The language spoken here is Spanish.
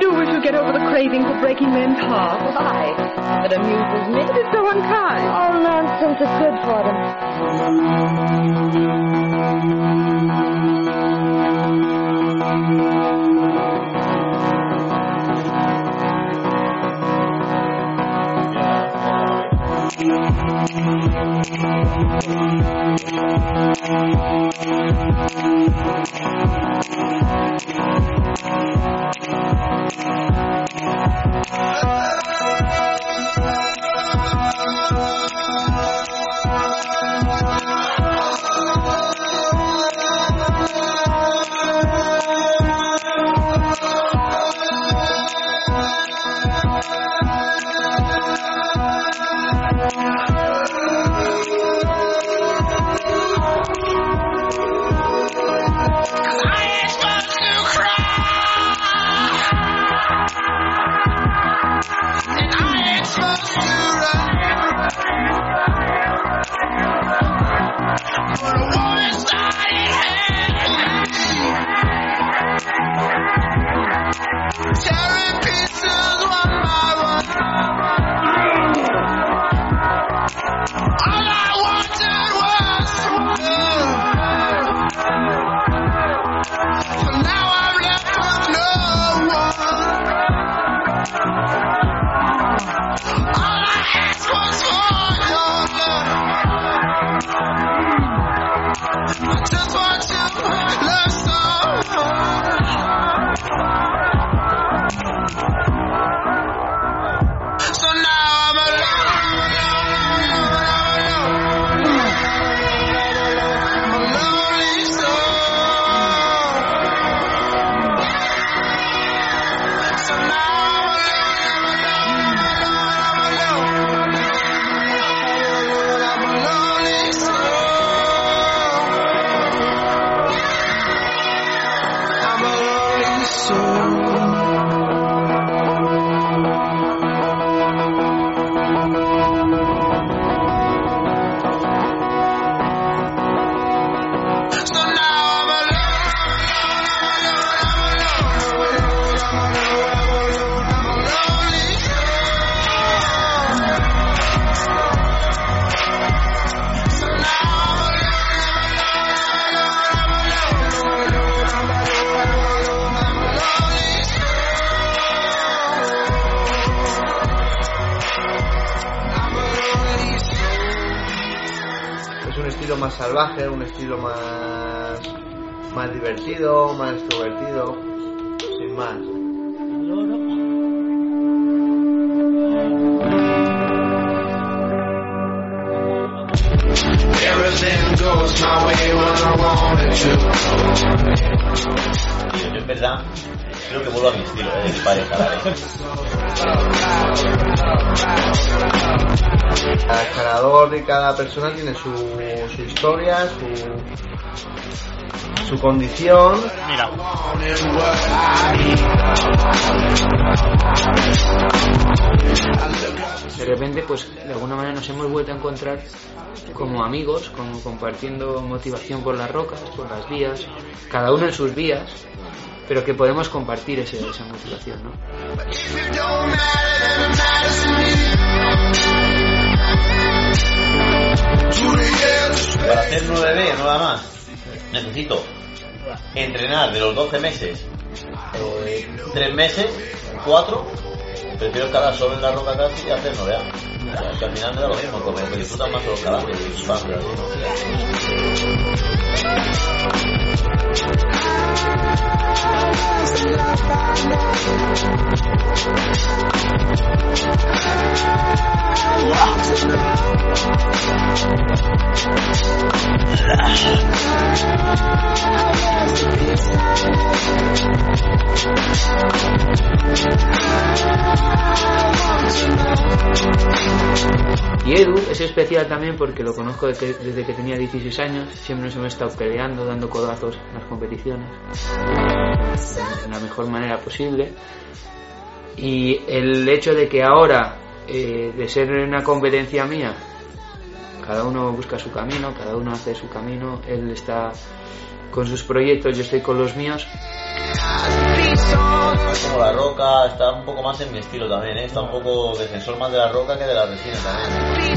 do wish to get over the craving for breaking men's hearts. Why? It amuses me. It is so unkind. All nonsense is good for them. Tearing estilo más salvaje, un estilo más, más divertido, más extrovertido, sin más. Everything goes my way when I want it to. Tío, yo en verdad creo que vuelvo a mi estilo, ¿eh? de mi pareja, ¿vale? Cada escalador y cada persona tiene su, su historia, su, su condición. Mira, de repente pues de alguna manera nos hemos vuelto a encontrar como amigos, como compartiendo motivación por las rocas, por las vías, cada uno en sus vías, pero que podemos compartir esa motivación, ¿no? Para hacer 9B, nada más, necesito entrenar de los 12 meses, 3 meses, 4, prefiero escalar solo en la roca casi que hacer 9A. O sea, que al final me lo mismo, porque me disfrutan más los escalajes y van, pero Y Edu es especial también porque lo conozco de desde que tenía 16 años, siempre nos hemos estado peleando, dando codazos en las competiciones, en la mejor manera posible. Y el hecho de que ahora, eh, de ser una competencia mía, cada uno busca su camino, cada uno hace su camino, él está con sus proyectos, yo estoy con los míos, como la roca, está un poco más en mi estilo también, ¿eh? está un poco defensor más de la roca que de la resina también.